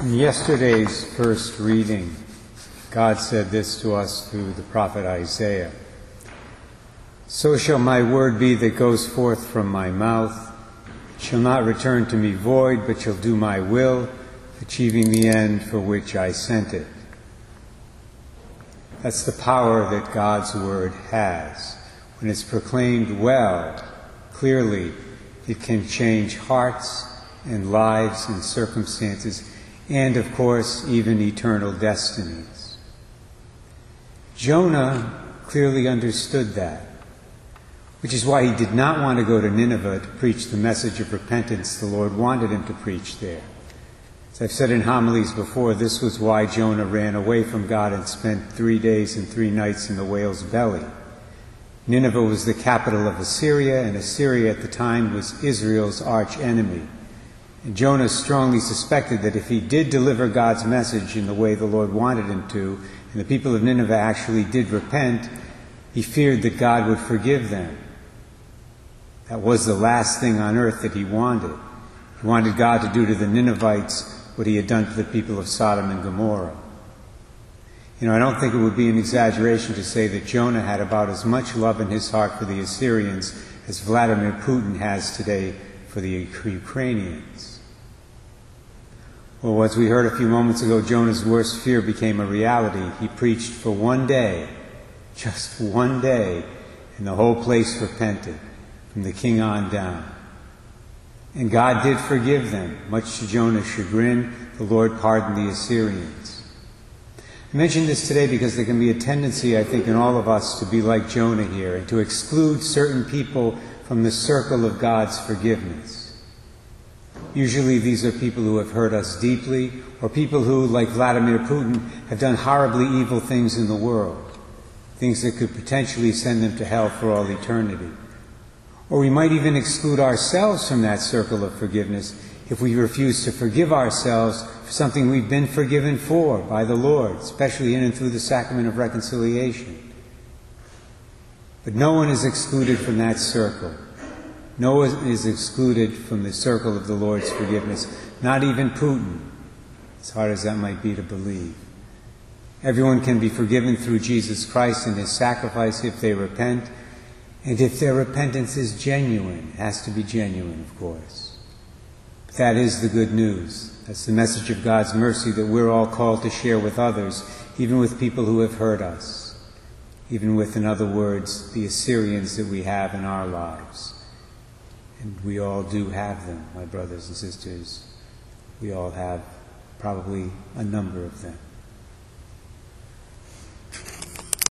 In yesterday's first reading, God said this to us through the prophet Isaiah So shall my word be that goes forth from my mouth. It shall not return to me void, but shall do my will, achieving the end for which I sent it. That's the power that God's word has. When it's proclaimed well, clearly, it can change hearts and lives and circumstances and, of course, even eternal destinies. Jonah clearly understood that, which is why he did not want to go to Nineveh to preach the message of repentance the Lord wanted him to preach there. As I've said in homilies before, this was why Jonah ran away from God and spent three days and three nights in the whale's belly. Nineveh was the capital of Assyria, and Assyria at the time was Israel's arch enemy. And Jonah strongly suspected that if he did deliver God's message in the way the Lord wanted him to, and the people of Nineveh actually did repent, he feared that God would forgive them. That was the last thing on earth that he wanted. He wanted God to do to the Ninevites what he had done to the people of Sodom and Gomorrah. You know, I don't think it would be an exaggeration to say that Jonah had about as much love in his heart for the Assyrians as Vladimir Putin has today for the Ukrainians. Well, as we heard a few moments ago, Jonah's worst fear became a reality. He preached for one day, just one day, and the whole place repented, from the king on down. And God did forgive them. Much to Jonah's chagrin, the Lord pardoned the Assyrians. I mention this today because there can be a tendency, I think, in all of us to be like Jonah here and to exclude certain people from the circle of God's forgiveness. Usually these are people who have hurt us deeply, or people who, like Vladimir Putin, have done horribly evil things in the world, things that could potentially send them to hell for all eternity. Or we might even exclude ourselves from that circle of forgiveness if we refuse to forgive ourselves for something we've been forgiven for by the Lord, especially in and through the sacrament of reconciliation. But no one is excluded from that circle. No one is excluded from the circle of the Lord's forgiveness, not even Putin, as hard as that might be to believe. Everyone can be forgiven through Jesus Christ and his sacrifice if they repent, and if their repentance is genuine. Has to be genuine, of course. But that is the good news. That's the message of God's mercy that we're all called to share with others, even with people who have hurt us, even with, in other words, the Assyrians that we have in our lives. And we all do have them, my brothers and sisters. We all have probably a number of them.